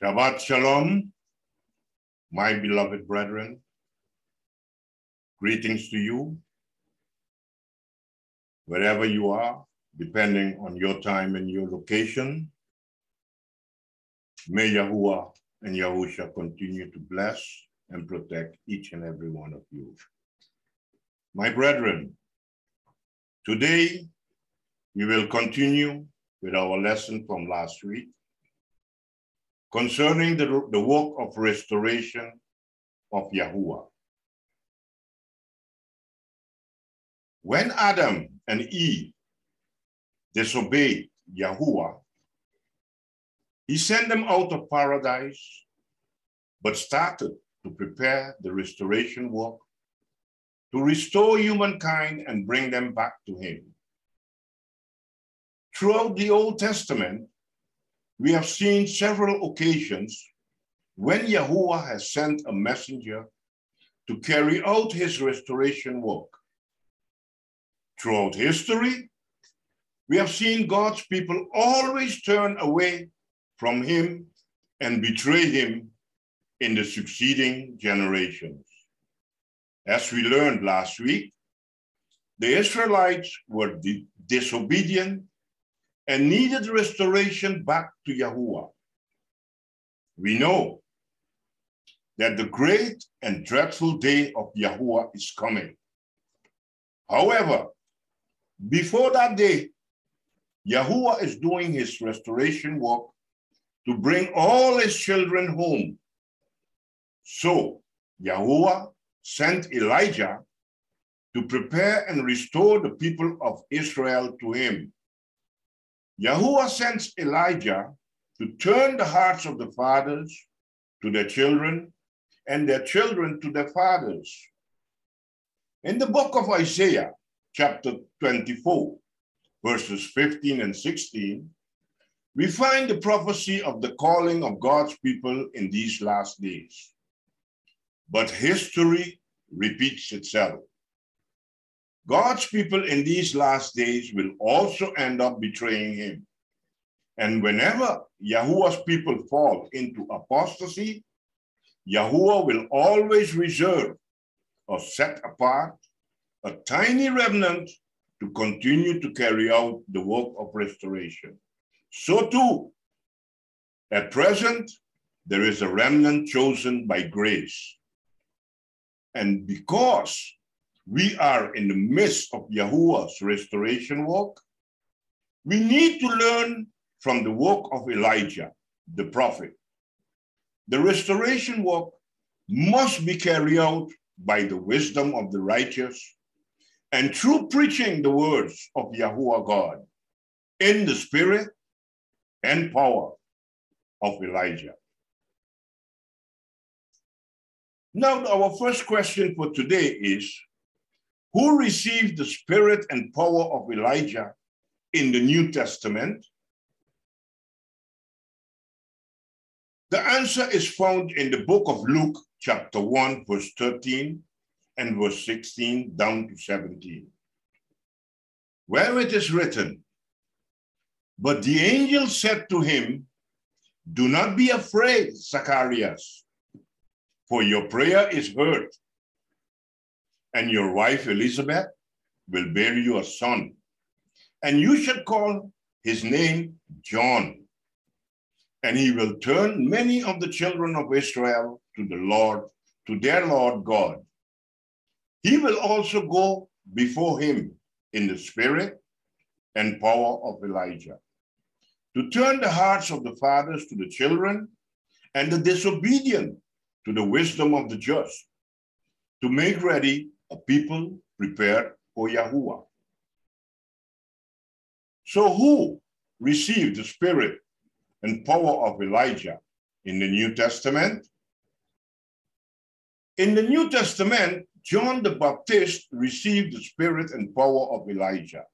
Shabbat Shalom, my beloved brethren. Greetings to you, wherever you are, depending on your time and your location. May Yahuwah and Yahusha continue to bless and protect each and every one of you. My brethren, today we will continue with our lesson from last week concerning the, the work of restoration of Yahuwah. When Adam and Eve disobeyed Yahuwah, he sent them out of paradise, but started to prepare the restoration work to restore humankind and bring them back to him. Throughout the Old Testament, we have seen several occasions when Yahuwah has sent a messenger to carry out his restoration work. Throughout history, we have seen God's people always turn away from him and betray him in the succeeding generations. As we learned last week, the Israelites were disobedient and needed restoration back to Yahuwah. We know that the great and dreadful day of Yahuwah is coming. However, before that day, Yahuwah is doing his restoration work to bring all his children home. So Yahuwah sent Elijah to prepare and restore the people of Israel to him. Yahuwah sends Elijah to turn the hearts of the fathers to their children and their children to their fathers. In the book of Isaiah, chapter 24, verses 15 and 16, we find the prophecy of the calling of God's people in these last days. But history repeats itself. God's people in these last days will also end up betraying him. And whenever Yahuwah's people fall into apostasy, Yahuwah will always reserve or set apart a tiny remnant to continue to carry out the work of restoration. So too, at present, there is a remnant chosen by grace. And because we are in the midst of Yahuwah's restoration work, we need to learn from the work of Elijah, the prophet. The restoration work must be carried out by the wisdom of the righteous and through preaching the words of Yahuwah God in the spirit and power of Elijah. Now, our first question for today is Who received the spirit and power of Elijah in the New Testament? The answer is found in the book of Luke, chapter 1, verse 13 and verse 16 down to 17, where it is written, But the angel said to him, Do not be afraid, Zacharias, for your prayer is heard, and your wife Elizabeth will bear you a son, and you shall call his name John. And he will turn many of the children of Israel to the Lord, to their Lord God he will also go before him in the spirit and power of Elijah to turn the hearts of the fathers to the children and the disobedient to the wisdom of the just, to make ready a people prepared for Yahuwah. So, who received the spirit and power of Elijah in the New Testament? In the New Testament, John the Baptist received the spirit and power of Elijah.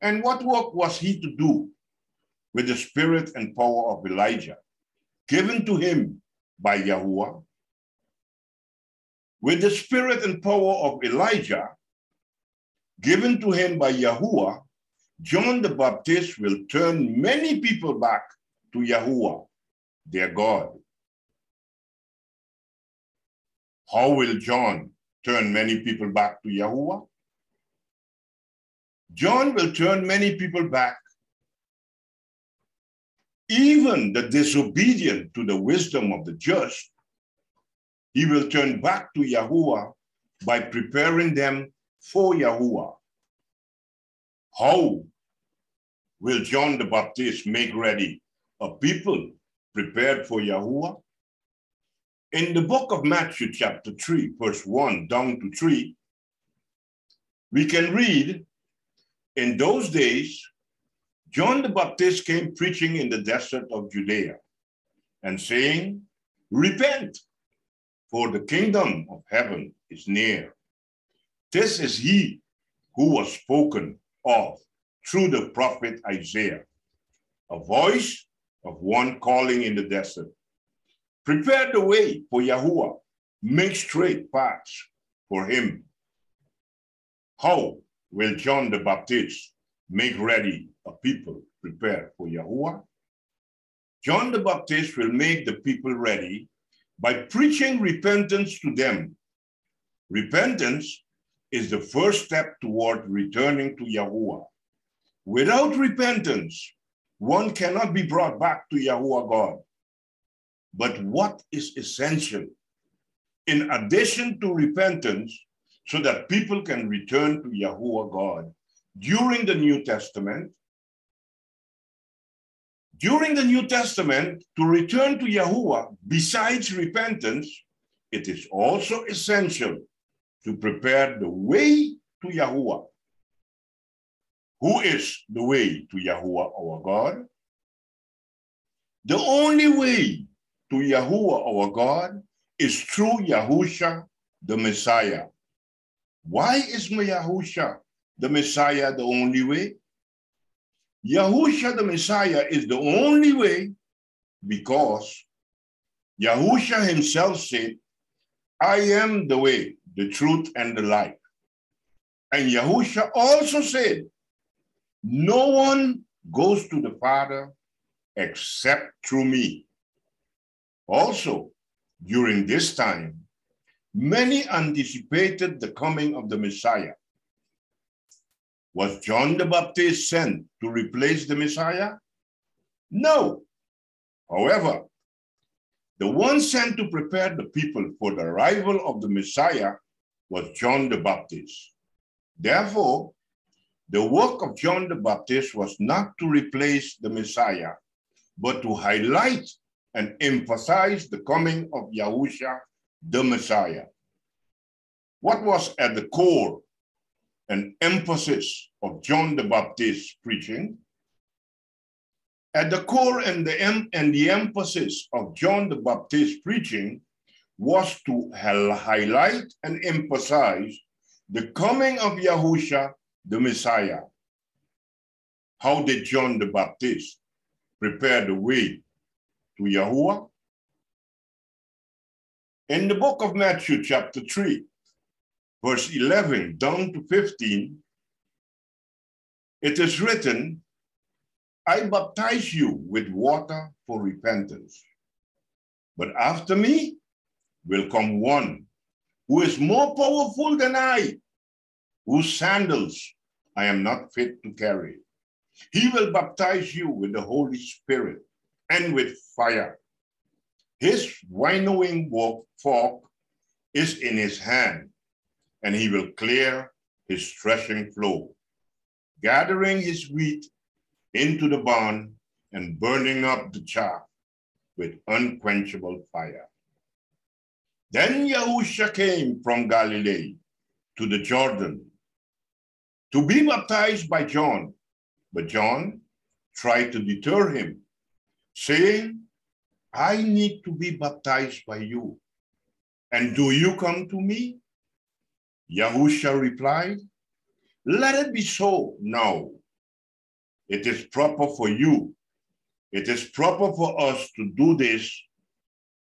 And what work was he to do with the spirit and power of Elijah given to him by Yahuwah? With the spirit and power of Elijah given to him by Yahuwah, John the Baptist will turn many people back to Yahuwah their God. How will John turn many people back to Yahuwah? John will turn many people back, even the disobedient to the wisdom of the just. He will turn back to Yahuwah by preparing them for Yahuwah. How will John the Baptist make ready a people prepared for Yahuwah? In the book of Matthew, chapter 3, verse 1 down to 3, we can read In those days, John the Baptist came preaching in the desert of Judea and saying, Repent, for the kingdom of heaven is near. This is he who was spoken of through the prophet Isaiah, a voice of one calling in the desert. Prepare the way for Yahuwah, make straight paths for him. How will John the Baptist make ready a people prepared for Yahuwah? John the Baptist will make the people ready by preaching repentance to them. Repentance is the first step toward returning to Yahuwah. Without repentance, one cannot be brought back to Yahuwah God. But what is essential? In addition to repentance, so that people can return to Yahuwah God during the New Testament, during the New Testament, to return to Yahuwah, besides repentance, it is also essential to prepare the way to Yahuwah. Who is the way to Yahuwah our God? The only way to Yahuwah our God is through Yahusha the Messiah. Why is Yahusha the Messiah the only way? Yahusha the Messiah is the only way because Yahusha himself said, I am the way, the truth, and the life. And Yahusha also said, No one goes to the Father except through me. Also, during this time, many anticipated the coming of the Messiah. Was John the Baptist sent to replace the Messiah? No. However, the one sent to prepare the people for the arrival of the Messiah was John the Baptist. Therefore, the work of John the Baptist was not to replace the Messiah, but to highlight and emphasize the coming of Yahusha, the Messiah. What was at the core and emphasis of John the Baptist's preaching? At the core and the, em- and the emphasis of John the Baptist's preaching was to highlight and emphasize the coming of Yahusha, the Messiah. How did John the Baptist prepare the way to Yahuwah? In the book of Matthew, chapter 3, verse 11 down to 15, it is written, I baptize you with water for repentance. But after me will come one who is more powerful than I, whose sandals I am not fit to carry. He will baptize you with the Holy Spirit and with fire. His winnowing fork is in his hand, and he will clear his threshing floor, gathering his wheat into the barn and burning up the chaff with unquenchable fire. Then Yahusha came from Galilee to the Jordan to be baptized by John, but John tried to deter him, saying, I need to be baptized by you. And do you come to me? Yahusha replied, Let it be so now. It is proper for you. It is proper for us to do this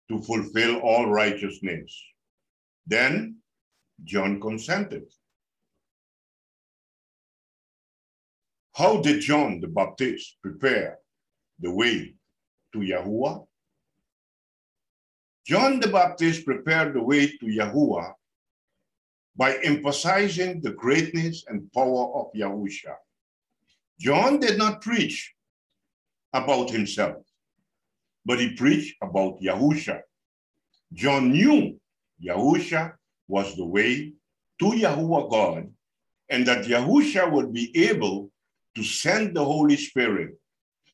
to fulfill all righteousness. Then John consented. How did John the Baptist prepare the way to Yahuwah? John the Baptist prepared the way to Yahuwah by emphasizing the greatness and power of Yahusha. John did not preach about himself, but he preached about Yahusha. John knew Yahusha was the way to Yahuwah God, and that Yahusha would be able to send the Holy Spirit.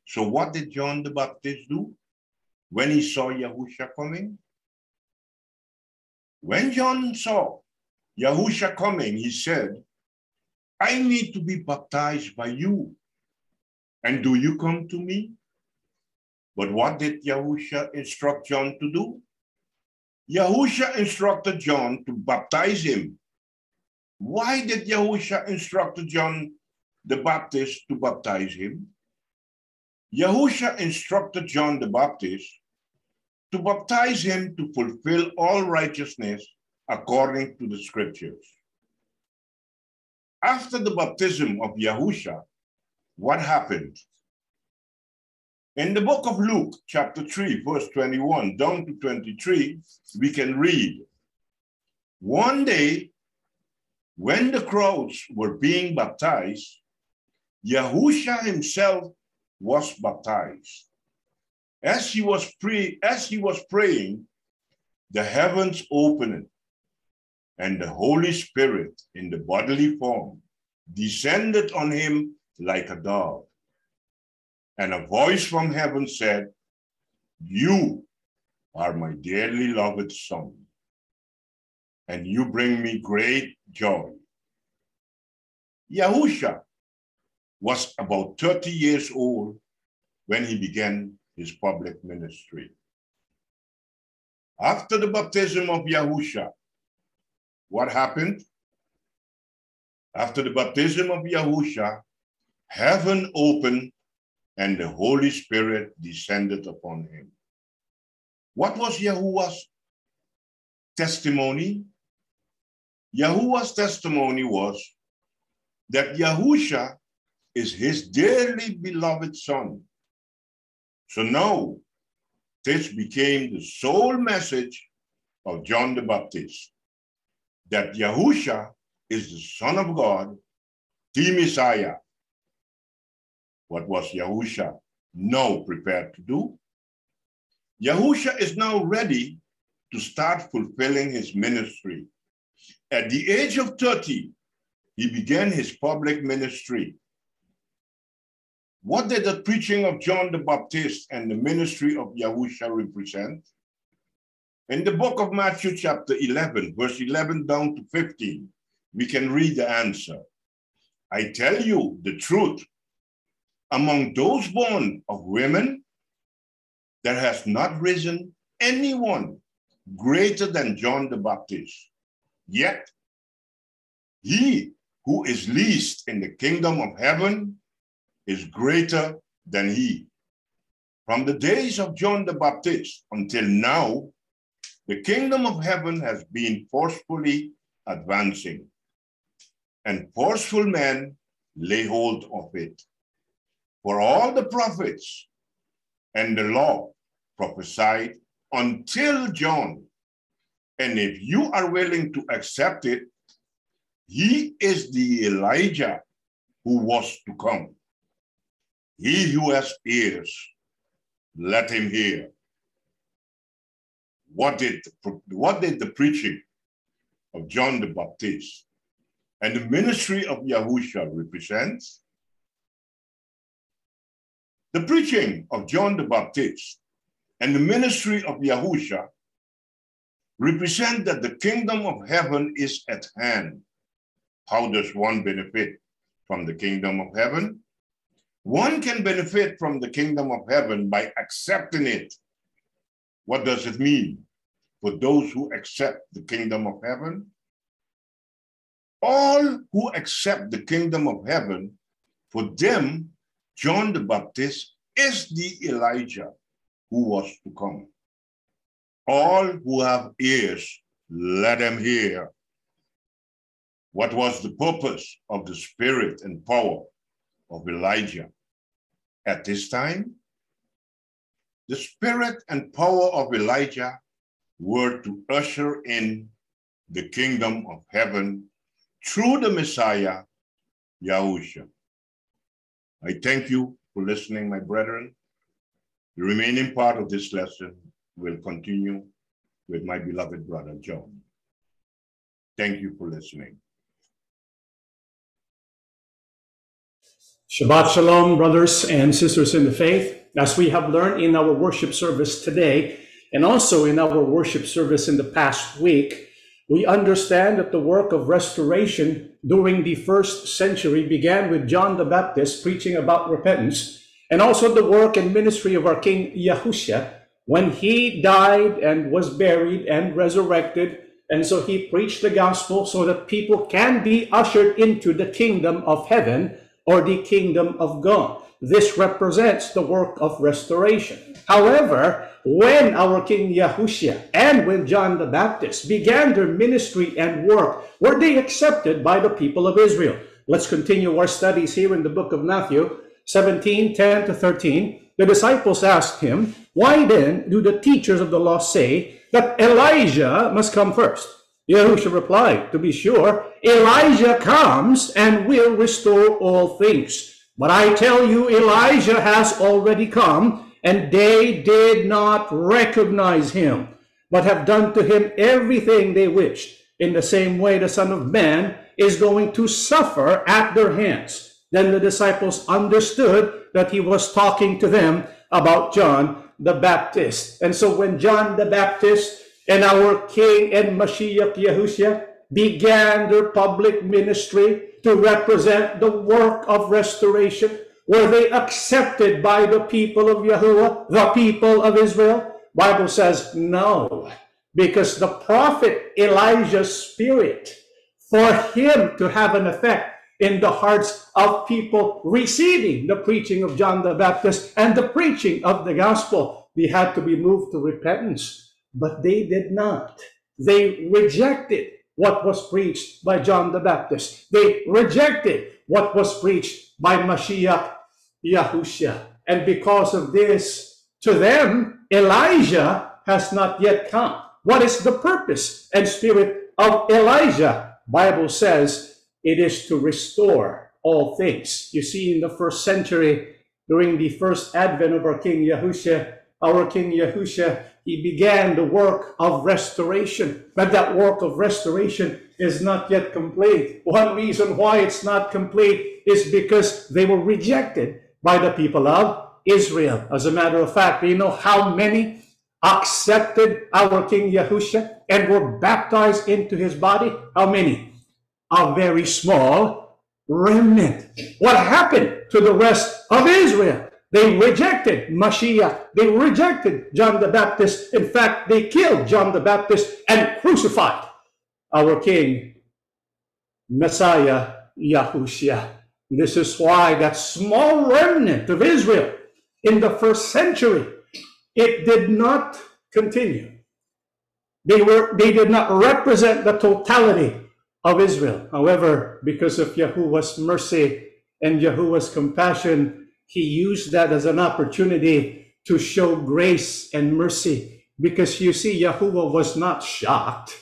So what did John the Baptist do when he saw Yahusha coming? When John saw Yahusha coming, he said, I need to be baptized by you. And do you come to me? But what did Yahusha instruct John to do? Yahusha instructed John to baptize him. Why did Yahusha instruct John the Baptist to baptize him? Yahusha instructed John the Baptist to baptize him to fulfill all righteousness according to the scriptures. After the baptism of Yahusha, what happened? In the book of Luke, chapter 3, verse 21 down to 23, we can read One day, when the crowds were being baptized, Yahusha himself was baptized. As he was, pre- as he was praying, the heavens opened, and the Holy Spirit in the bodily form descended on him like a dove. And a voice from heaven said, You are my dearly loved son, and you bring me great joy. Yahusha was about 30 years old when he began his public ministry. After the baptism of Yahusha, what happened? After the baptism of Yahusha, heaven opened and the Holy Spirit descended upon him. What was Yahuwah's testimony? Yahuwah's testimony was that Yahusha is his dearly beloved son. So now, this became the sole message of John the Baptist that Yahusha is the Son of God, the Messiah, what was Yahusha now prepared to do? Yahusha is now ready to start fulfilling his ministry. At the age of 30, he began his public ministry. What did the preaching of John the Baptist and the ministry of Yahusha represent? In the book of Matthew, chapter 11, verse 11 down to 15, we can read the answer. I tell you the truth, among those born of women, there has not risen anyone greater than John the Baptist. Yet, he who is least in the kingdom of heaven is greater than he. From the days of John the Baptist until now, the kingdom of heaven has been forcefully advancing, and forceful men lay hold of it. For all the prophets and the law prophesied until John. And if you are willing to accept it, he is the Elijah who was to come. He who has ears, let him hear. What did, what did the preaching of John the Baptist and the ministry of Yahusha represent? The preaching of John the Baptist and the ministry of Yahusha represent that the kingdom of heaven is at hand. How does one benefit from the kingdom of heaven? One can benefit from the kingdom of heaven by accepting it. What does it mean for those who accept the kingdom of heaven? All who accept the kingdom of heaven, for them, John the Baptist is the Elijah who was to come. All who have ears, let them hear. What was the purpose of the spirit and power of Elijah? At this time, the spirit and power of Elijah were to usher in the kingdom of heaven through the Messiah, Yahusha. I thank you for listening, my brethren. The remaining part of this lesson will continue with my beloved brother, John. Thank you for listening. Shabbat Shalom, brothers and sisters in the faith. As we have learned in our worship service today, and also in our worship service in the past week, we understand that the work of restoration during the first century began with John the Baptist preaching about repentance, and also the work and ministry of our King Yahushua when he died and was buried and resurrected. And so he preached the gospel so that people can be ushered into the kingdom of heaven or the kingdom of God. This represents the work of restoration. However, when our King Yahushua and when John the Baptist began their ministry and work, were they accepted by the people of Israel? Let's continue our studies here in the book of Matthew 17, 10 to 13. The disciples asked him, Why then do the teachers of the law say that Elijah must come first? Yahushua replied, To be sure, Elijah comes and will restore all things. But I tell you, Elijah has already come, and they did not recognize him, but have done to him everything they wished. In the same way, the Son of Man is going to suffer at their hands. Then the disciples understood that he was talking to them about John the Baptist. And so when John the Baptist and our King and Mashiach Yahushua began their public ministry, to represent the work of restoration? Were they accepted by the people of Yahuwah, the people of Israel? Bible says no, because the prophet Elijah's spirit, for him to have an effect in the hearts of people receiving the preaching of John the Baptist and the preaching of the gospel, they had to be moved to repentance. But they did not. They rejected what was preached by John the Baptist. They rejected what was preached by Mashiach Yahushua. And because of this, to them, Elijah has not yet come. What is the purpose and spirit of Elijah? Bible says it is to restore all things. You see, in the first century, during the first advent of our King Yahushua, our King Yahushua he began the work of restoration. But that work of restoration is not yet complete. One reason why it's not complete is because they were rejected by the people of Israel. As a matter of fact, do you know how many accepted our King Yahushua and were baptized into his body? How many? A very small remnant. What happened to the rest of Israel? They rejected Mashiach. They rejected John the Baptist. In fact, they killed John the Baptist and crucified our King, Messiah Yahushua. This is why that small remnant of Israel in the first century, it did not continue. They were they did not represent the totality of Israel. However, because of Yahuwah's mercy and Yahuwah's compassion, he used that as an opportunity to show grace and mercy. Because you see, Yahuwah was not shocked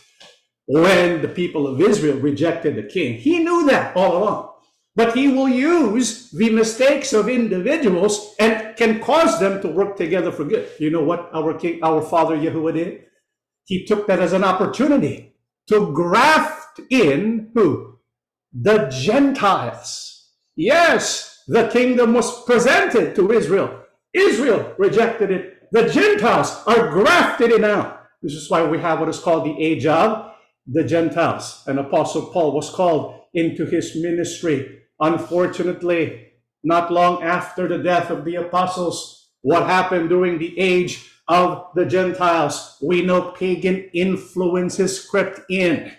when the people of Israel rejected the king. He knew that all along. But he will use the mistakes of individuals and can cause them to work together for good. You know what our king, our father Yahuwah did? He took that as an opportunity to graft in who? The Gentiles. Yes, the kingdom was presented to Israel. Israel rejected it. The Gentiles are grafted in now. This is why we have what is called the age of the Gentiles. And Apostle Paul was called into his ministry. Unfortunately, not long after the death of the apostles, what happened during the age of the Gentiles? We know pagan influences crept in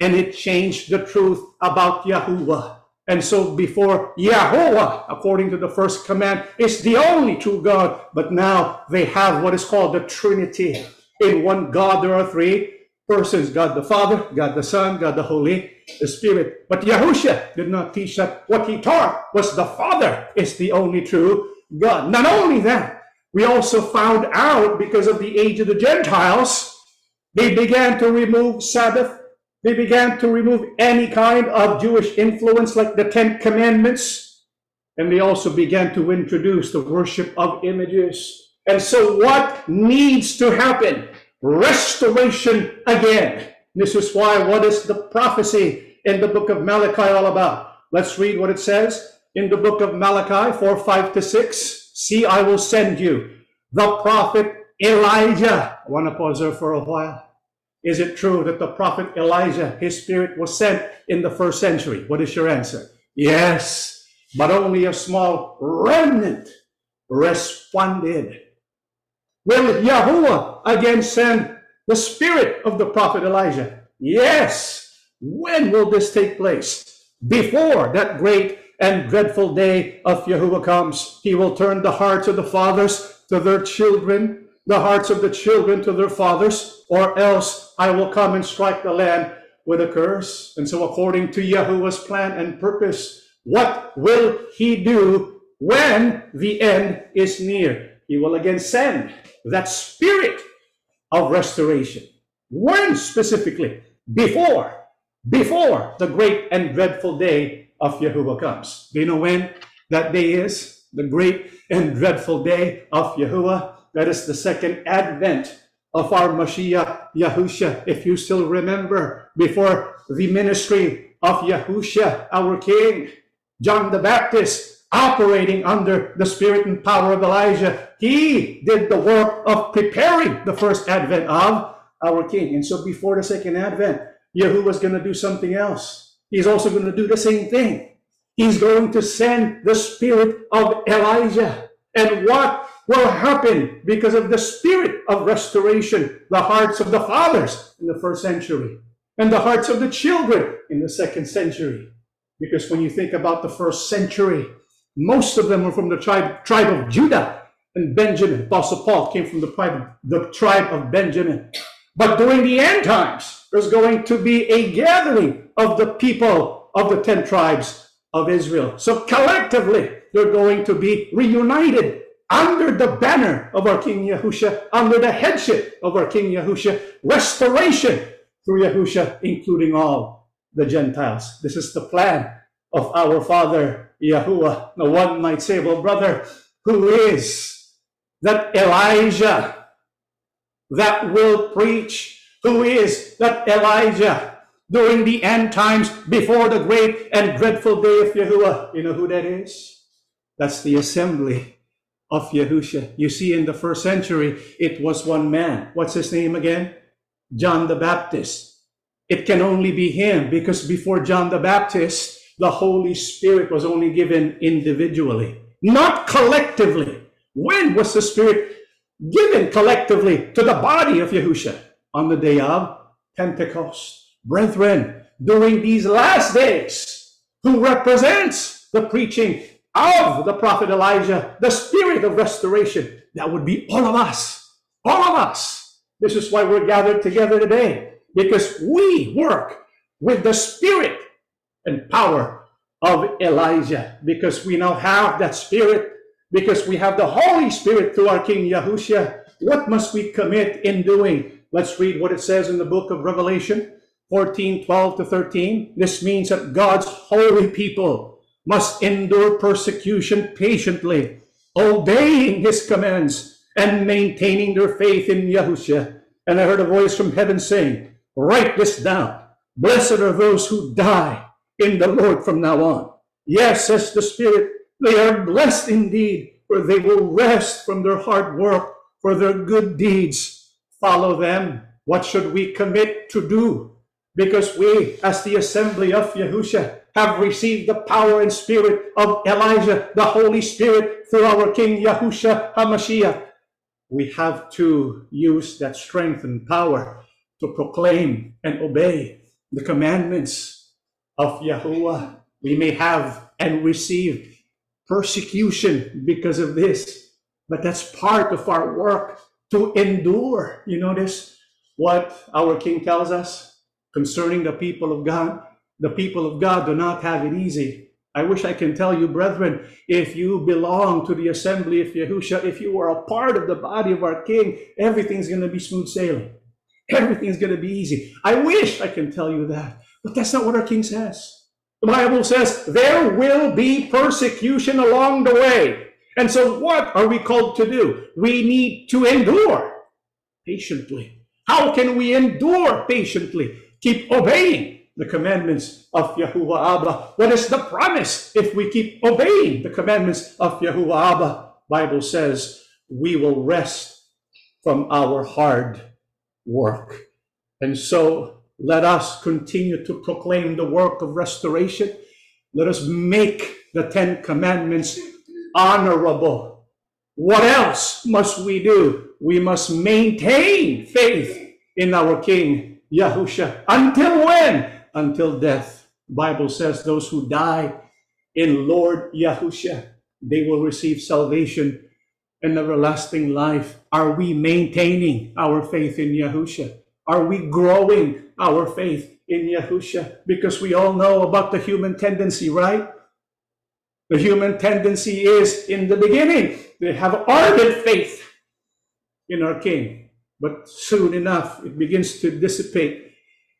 and it changed the truth about Yahuwah. And so before Yahweh, according to the first command, is the only true God. But now they have what is called the Trinity. In one God, there are three persons, God the Father, God the Son, God the Holy the Spirit. But Yahushua did not teach that. What he taught was the Father is the only true God. Not only that, we also found out because of the age of the Gentiles They began to remove Sabbath. They began to remove any kind of Jewish influence like the Ten Commandments. And they also began to introduce the worship of images. And so what needs to happen? Restoration again. This is why what is the prophecy in the book of Malachi all about? Let's read what it says in the book of Malachi 4, 5 to 6. See, I will send you the prophet Elijah. I want to pause there for a while. Is it true that the prophet Elijah, his spirit was sent in the first century? What is your answer? Yes, but only a small remnant responded. Will Yahuwah again send the spirit of the prophet Elijah? Yes. When will this take place? Before that great and dreadful day of Yahuwah comes. He will turn the hearts of the fathers to their children the hearts of the children to their fathers, or else I will come and strike the land with a curse. And so, according to Yahuwah's plan and purpose, what will he do when the end is near? He will again send that spirit of restoration. When specifically? Before, before the great and dreadful day of Yahuwah comes. Do you know when that day is? The great and dreadful day of Yahuwah that is the second advent of our Mashiach Yahusha. If you still remember, before the ministry of Yahusha, our King, John the Baptist, operating under the spirit and power of Elijah, he did the work of preparing the first advent of our King. And so before the second advent, Yahuwah was going to do something else. He's also going to do the same thing. He's going to send the spirit of Elijah. And what will happen because of the spirit of restoration, the hearts of the fathers in the first century, and the hearts of the children in the second century. Because when you think about the first century, most of them were from the tribe, tribe of Judah and Benjamin. Apostle Paul came from the tribe, the tribe of Benjamin. But during the end times, there's going to be a gathering of the people of the 10 tribes of Israel. So collectively, they're going to be reunited under the banner of our King Yahusha, under the headship of our King Yahusha, restoration through Yahusha, including all the Gentiles. This is the plan of our Father Yahuwah. Now one might say, well, brother, who is that Elijah that will preach? Who is that Elijah during the end times before the great and dreadful day of Yahuwah? You know who that is? That's the assembly of Yahusha. You see, in the first century, it was one man. What's his name again? John the Baptist. It can only be him because before John the Baptist, the Holy Spirit was only given individually, not collectively. When was the Spirit given collectively to the body of Yahusha? On the day of Pentecost. Brethren, during these last days, who represents the preaching of the prophet Elijah, the spirit of restoration, that would be all of us. All of us. This is why we're gathered together today, because we work with the spirit and power of Elijah, because we now have that spirit, because we have the Holy Spirit through our King Yahushua. What must we commit in doing? Let's read what it says in the book of Revelation 14, 12 to 13. This means that God's holy people must endure persecution patiently, obeying his commands and maintaining their faith in Yahushua. And I heard a voice from heaven saying, Write this down. Blessed are those who die in the Lord from now on. Yes, says the Spirit, they are blessed indeed, for they will rest from their hard work, for their good deeds follow them. What should we commit to do? Because we, as the assembly of Yahushua, have received the power and spirit of Elijah, the Holy Spirit, through our King Yahusha HaMashiach. We have to use that strength and power to proclaim and obey the commandments of Yahuwah. We may have and receive persecution because of this, but that's part of our work to endure. You notice what our King tells us concerning the people of God? The people of God do not have it easy. I wish I can tell you, brethren, if you belong to the assembly of Yahusha, if you are a part of the body of our King, everything's going to be smooth sailing. Everything's going to be easy. I wish I can tell you that, but that's not what our King says. The Bible says there will be persecution along the way. And so, what are we called to do? We need to endure patiently. How can we endure patiently? Keep obeying the commandments of Yahuwah Abba. What is the promise if we keep obeying the commandments of Yahuwah Abba? Bible says we will rest from our hard work. And so let us continue to proclaim the work of restoration. Let us make the Ten Commandments honorable. What else must we do? We must maintain faith in our King Yahusha. Until when? Until death. Bible says those who die in Lord Yahusha, they will receive salvation and everlasting life. Are we maintaining our faith in Yahusha? Are we growing our faith in Yahusha? Because we all know about the human tendency, right? The human tendency is in the beginning, they have ardent faith in our King. But soon enough, it begins to dissipate.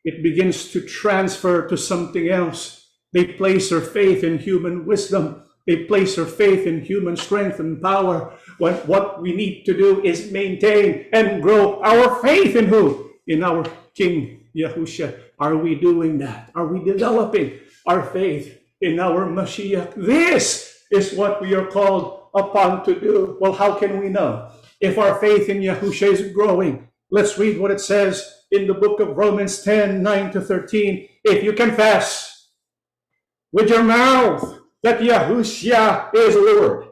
It begins to transfer to something else. They place their faith in human wisdom. They place their faith in human strength and power. What, what we need to do is maintain and grow our faith in who? In our King Yahusha. Are we doing that? Are we developing our faith in our Mashiach? This is what we are called upon to do. Well, how can we know? If our faith in Yahusha is growing, let's read what it says in the book of Romans 10 9 to 13. If you confess with your mouth that Yahusha is Lord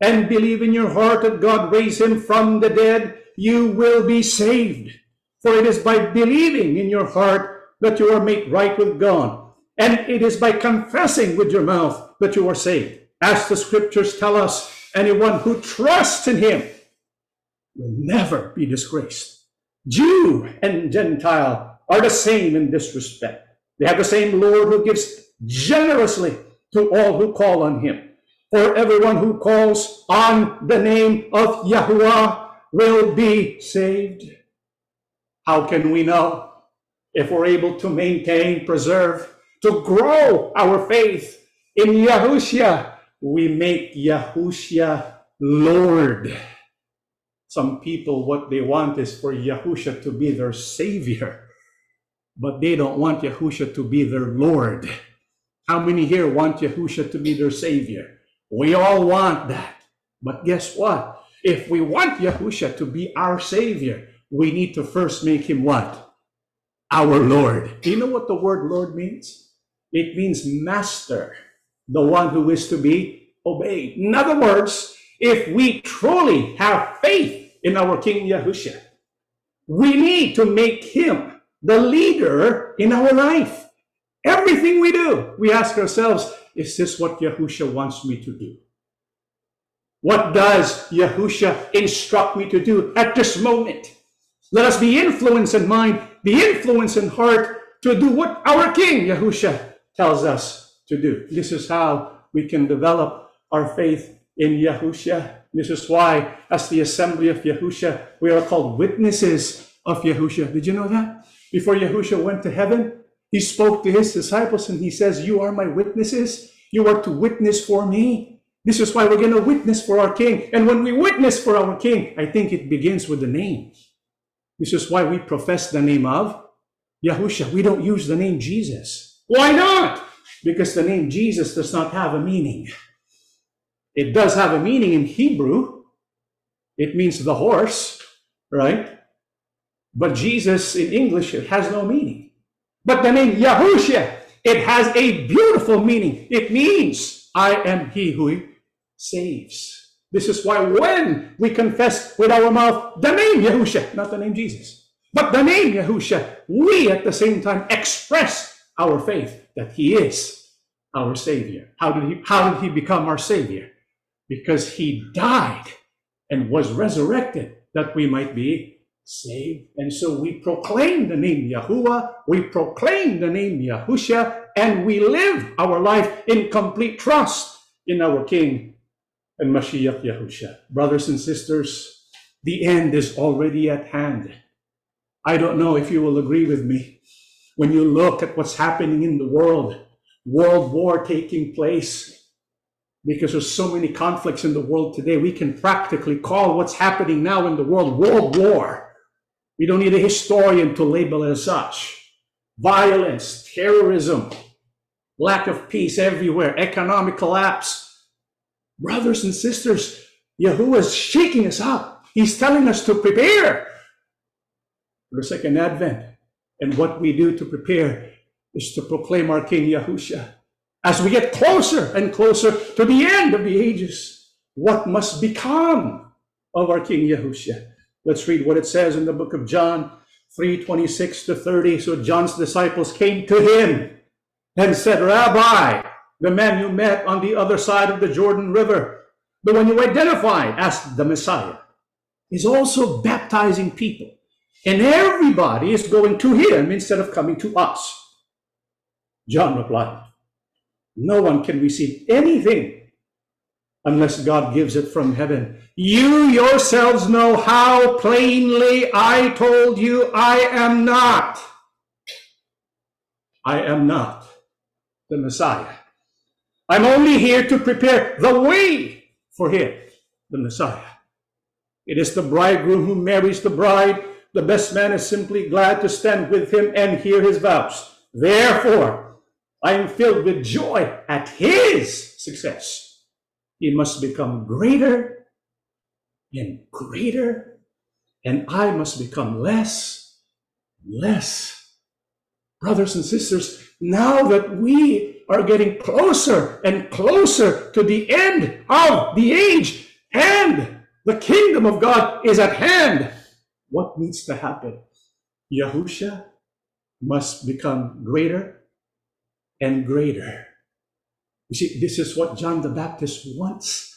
and believe in your heart that God raised him from the dead, you will be saved. For it is by believing in your heart that you are made right with God, and it is by confessing with your mouth that you are saved. As the scriptures tell us, anyone who trusts in him will never be disgraced. Jew and Gentile are the same in this respect. They have the same Lord who gives generously to all who call on him. For everyone who calls on the name of Yahuwah will be saved. How can we know if we're able to maintain, preserve, to grow our faith in Yahushua? We make Yahushua Lord. Some people, what they want is for Yahusha to be their savior, but they don't want Yahusha to be their Lord. How many here want Yahusha to be their savior? We all want that. But guess what? If we want Yahusha to be our savior, we need to first make him what? Our Lord. Do you know what the word Lord means? It means master, the one who is to be obeyed. In other words, if we truly have faith in our King Yahusha, we need to make him the leader in our life. Everything we do, we ask ourselves, is this what Yahusha wants me to do? What does Yahusha instruct me to do at this moment? Let us be influenced in mind, be influenced in heart to do what our King Yahusha tells us to do. This is how we can develop our faith in Yahusha. This is why, as the assembly of Yahusha, we are called witnesses of Yahusha. Did you know that? Before Yahusha went to heaven, he spoke to his disciples and he says, You are my witnesses. You are to witness for me. This is why we're going to witness for our King. And when we witness for our King, I think it begins with the name. This is why we profess the name of Yahusha. We don't use the name Jesus. Why not? Because the name Jesus does not have a meaning. It does have a meaning in Hebrew. It means the horse, right? But Jesus in English, it has no meaning. But the name Yahusha, it has a beautiful meaning. It means I am he who saves. This is why when we confess with our mouth the name Yahusha, not the name Jesus, but the name Yahusha, we at the same time express our faith that he is our savior. How did he, how did he become our savior? Because he died and was resurrected that we might be saved. And so we proclaim the name Yahuwah, we proclaim the name Yahusha, and we live our life in complete trust in our King and Mashiach Yahusha. Brothers and sisters, the end is already at hand. I don't know if you will agree with me. When you look at what's happening in the world, world war taking place, because there's so many conflicts in the world today, we can practically call what's happening now in the world world war. We don't need a historian to label it as such. Violence, terrorism, lack of peace everywhere, economic collapse. Brothers and sisters, Yahuwah is shaking us up. He's telling us to prepare for the second advent. And what we do to prepare is to proclaim our King Yahusha. As we get closer and closer to the end of the ages, what must become of our King Yahusha? Let's read what it says in the book of John 3 26 to 30. So John's disciples came to him and said, Rabbi, the man you met on the other side of the Jordan River, the one you identified as the Messiah, is also baptizing people. And everybody is going to him instead of coming to us. John replied, No one can receive anything unless God gives it from heaven. You yourselves know how plainly I told you I am not. I am not the Messiah. I'm only here to prepare the way for him, the Messiah. It is the bridegroom who marries the bride. The best man is simply glad to stand with him and hear his vows. Therefore, I am filled with joy at his success. He must become greater and greater, and I must become less, less. Brothers and sisters, now that we are getting closer and closer to the end of the age and the kingdom of God is at hand, what needs to happen? Yahusha must become greater and greater. You see, this is what John the Baptist wants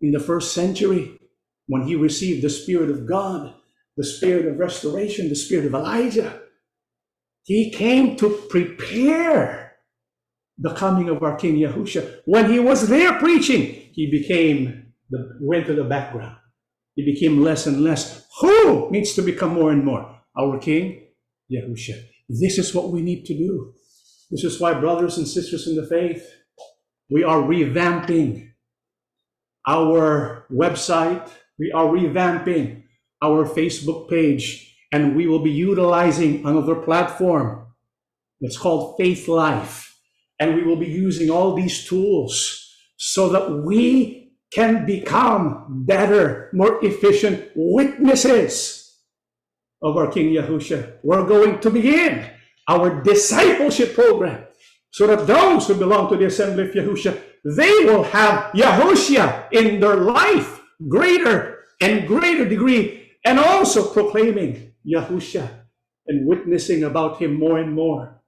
in the first century when he received the Spirit of God, the Spirit of restoration, the Spirit of Elijah. He came to prepare the coming of our King Yahusha. When he was there preaching, he became the, went to the background. He became less and less. Who needs to become more and more? Our King Yahusha. This is what we need to do. This is why, brothers and sisters in the faith, we are revamping our website. We are revamping our Facebook page and we will be utilizing another platform that's called Faithlife. And we will be using all these tools so that we can become better, more efficient witnesses of our King Yahusha. We're going to begin our discipleship program so that those who belong to the assembly of Yahusha, they will have Yahushua in their life, greater and greater degree, and also proclaiming Yahusha and witnessing about him more and more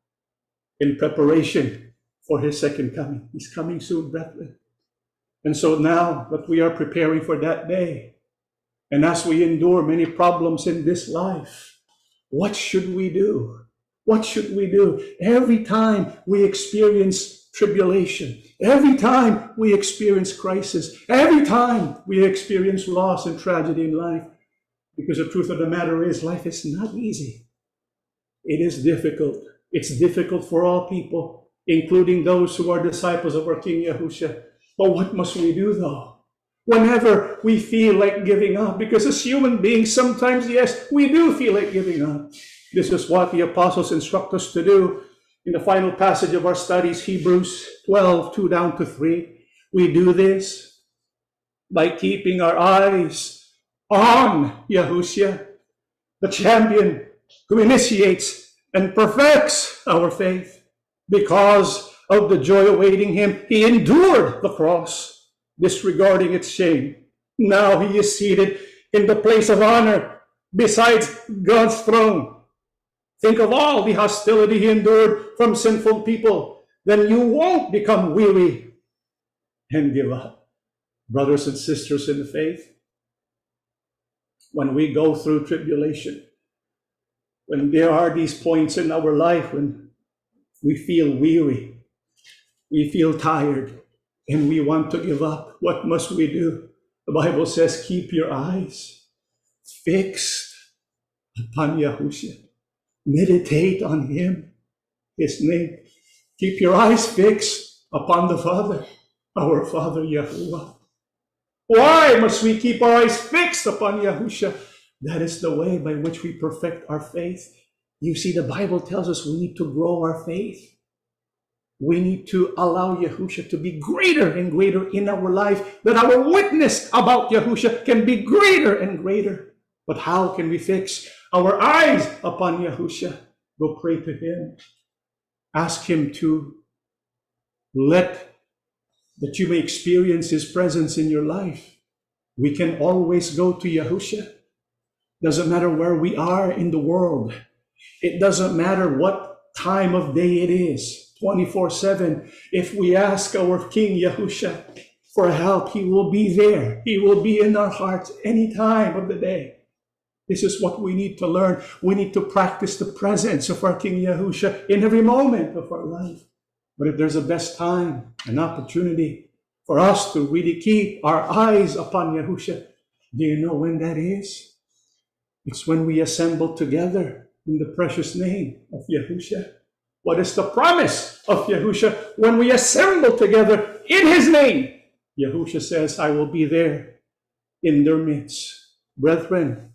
in preparation for his second coming. He's coming soon, brethren. And so now that we are preparing for that day, and as we endure many problems in this life, what should we do? What should we do? Every time we experience tribulation, every time we experience crisis, every time we experience loss and tragedy in life, because the truth of the matter is, life is not easy. It is difficult. It's difficult for all people, including those who are disciples of our King Yahusha. But what must we do though? Whenever we feel like giving up, because as human beings, sometimes, yes, we do feel like giving up. This is what the apostles instruct us to do in the final passage of our studies, Hebrews 12, 2 down to 3. We do this by keeping our eyes on Yahushua, the champion who initiates and perfects our faith. Because of the joy awaiting him, he endured the cross, disregarding its shame. Now he is seated in the place of honor beside God's throne. Think of all the hostility he endured from sinful people. Then you won't become weary and give up. Brothers and sisters in the faith, when we go through tribulation, when there are these points in our life when we feel weary, we feel tired, and we want to give up, what must we do? The Bible says, keep your eyes fixed upon Yahushua. Meditate on him, his name. Keep your eyes fixed upon the Father, our Father Yahuwah. Why must we keep our eyes fixed upon Yahusha? That is the way by which we perfect our faith. You see, the Bible tells us we need to grow our faith. We need to allow Yahusha to be greater and greater in our life, that our witness about Yahusha can be greater and greater. But how can we fix our eyes upon Yahusha? Go pray to Him. Ask Him to let that you may experience His presence in your life. We can always go to Yahusha. Doesn't matter where we are in the world. It doesn't matter what time of day it is. 24 7. If we ask our King Yahusha for help, He will be there. He will be in our hearts any time of the day. This is what we need to learn. We need to practice the presence of our King Yahusha in every moment of our life. But if there's a best time, an opportunity for us to really keep our eyes upon Yahusha, do you know when that is? It's when we assemble together in the precious name of Yahusha. What is the promise of Yahusha when we assemble together in his name? Yahusha says, I will be there in their midst. Brethren,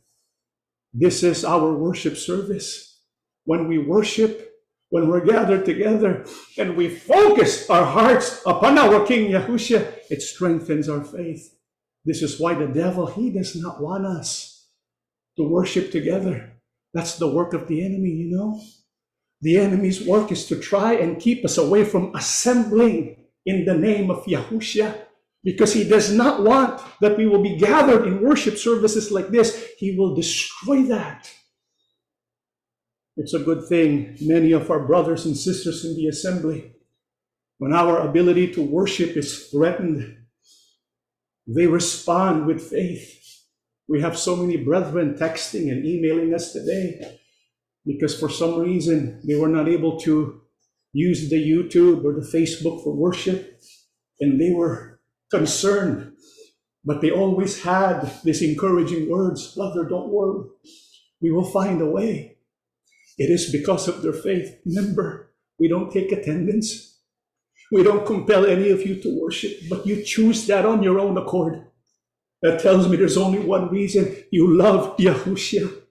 this is our worship service. When we worship, when we're gathered together and we focus our hearts upon our King Yahusha, it strengthens our faith. This is why the devil, he does not want us to worship together. That's the work of the enemy, you know. The enemy's work is to try and keep us away from assembling in the name of Yahushua because he does not want that we will be gathered in worship services like this. He will destroy that. It's a good thing many of our brothers and sisters in the assembly, when our ability to worship is threatened, they respond with faith. We have so many brethren texting and emailing us today because for some reason they were not able to use the YouTube or the Facebook for worship, and they were concerned. But they always had these encouraging words Brother, don't worry. We will find a way. It is because of their faith. Remember, we don't take attendance. We don't compel any of you to worship, but you choose that on your own accord. That tells me there's only one reason you love Yahushua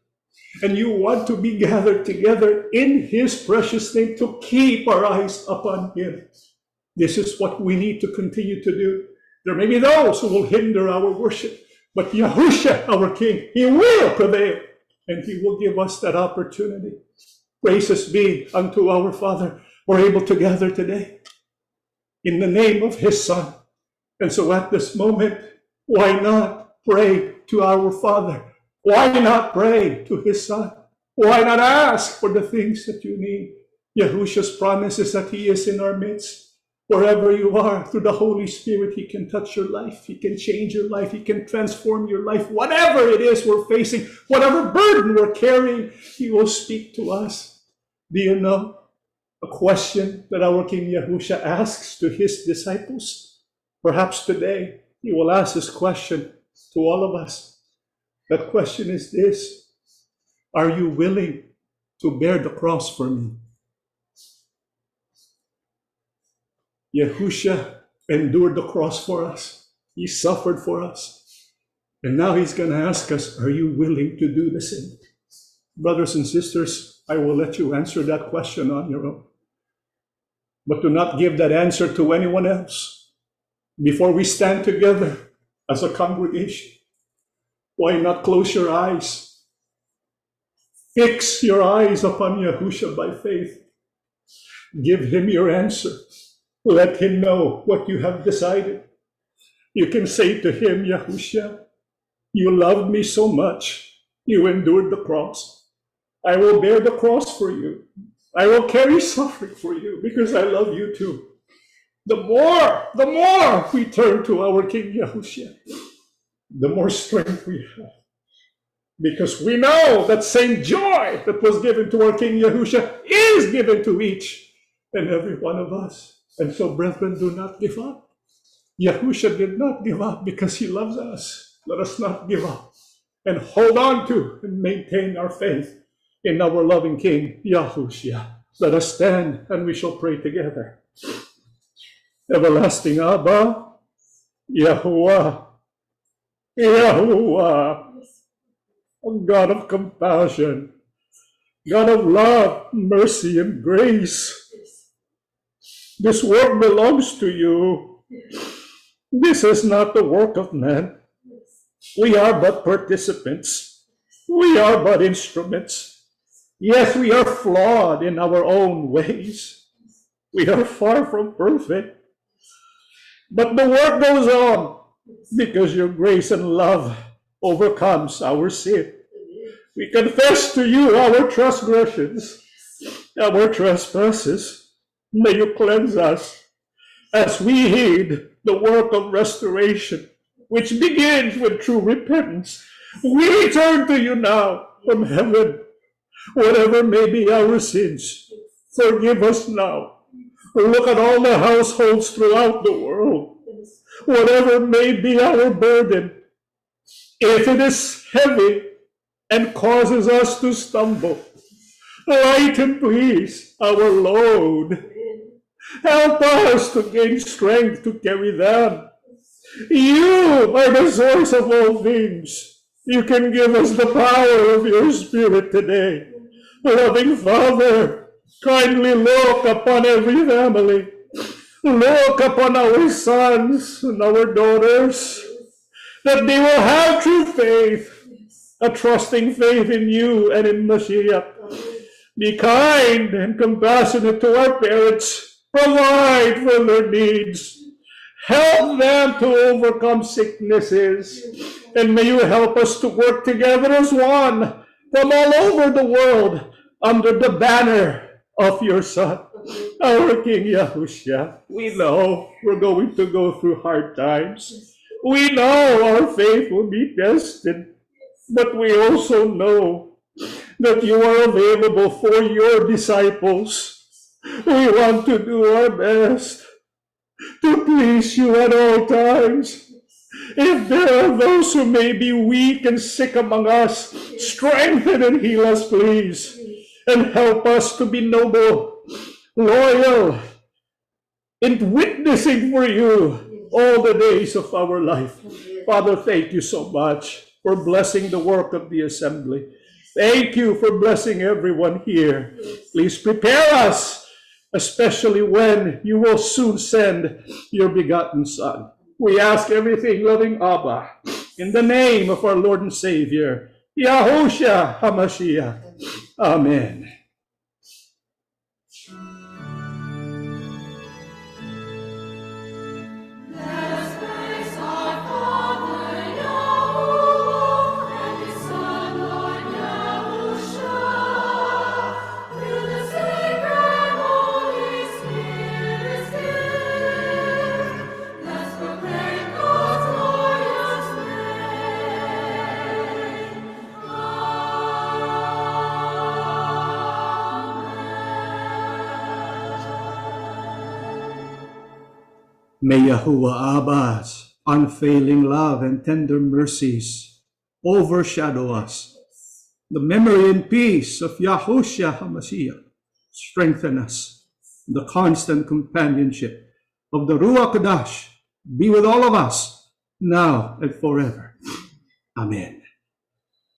and you want to be gathered together in His precious name to keep our eyes upon Him. This is what we need to continue to do. There may be those who will hinder our worship, but Yahusha, our King, He will prevail and He will give us that opportunity. Praises be unto our Father. We're able to gather today in the name of His Son. And so at this moment, why not pray to our Father? Why not pray to his son? Why not ask for the things that you need? Yahushua's promises that he is in our midst. Wherever you are, through the Holy Spirit, he can touch your life. He can change your life. He can transform your life. Whatever it is we're facing, whatever burden we're carrying, he will speak to us. Do you know a question that our King Yahusha asks to his disciples? Perhaps today he will ask this question to all of us. That question is this Are you willing to bear the cross for me? Yahusha endured the cross for us, He suffered for us. And now He's going to ask us, Are you willing to do the same? Brothers and sisters, I will let you answer that question on your own. But do not give that answer to anyone else before we stand together as a congregation. Why not close your eyes? Fix your eyes upon Yahusha by faith. Give him your answer. Let him know what you have decided. You can say to him, Yahusha, you loved me so much. You endured the cross. I will bear the cross for you. I will carry suffering for you because I love you too. The more, the more we turn to our King Yahushua, the more strength we have. Because we know that same joy that was given to our King Yahusha is given to each and every one of us. And so, brethren, do not give up. Yahusha did not give up because he loves us. Let us not give up. and hold on to and maintain our faith in our loving King, Yahushua. Let us stand and we shall pray together. Everlasting Abba, Yahuwah, Yahuwah, God of compassion, God of love, mercy, and grace. This work belongs to you. This is not the work of man. We are but participants. We are but instruments. Yes, we are flawed in our own ways. We are far from perfect. But the work goes on because your grace and love overcomes our sin. We confess to you our transgressions, our trespasses. May you cleanse us as we heed the work of restoration, which begins with true repentance. We turn to you now from heaven. Whatever may be our sins, forgive us now. Look at all the households throughout the world. Whatever may be our burden, if it is heavy and causes us to stumble, lighten, please, our load. Help us to gain strength to carry them. You are the source of all things. You can give us the power of your Spirit today. Loving Father, kindly look upon every family. Look upon our sons and our daughters that they will have true faith, a trusting faith in you and in Mashiach. Be kind and compassionate to our parents. Provide for their needs. Help them to overcome sicknesses. And may you help us to work together as one from all over the world under the banner of your Son, our King Yahushua. We know we're going to go through hard times. We know our faith will be tested, but we also know that you are available for your disciples. We want to do our best to please you at all times. If there are those who may be weak and sick among us, strengthen and heal us, please, and help us to be noble, loyal, in witnessing for you all the days of our life. Father, thank you so much for blessing the work of the assembly. Thank you for blessing everyone here. Please prepare us, especially when you will soon send your begotten Son. We ask everything, loving Abba, in the name of our Lord and Savior, Yahushua HaMashiach. Amen. May Yahuwah Abba's unfailing love and tender mercies overshadow us. The memory and peace of Yahushua HaMashiach strengthen us. The constant companionship of the Ruach Kodash be with all of us now and forever. Amen.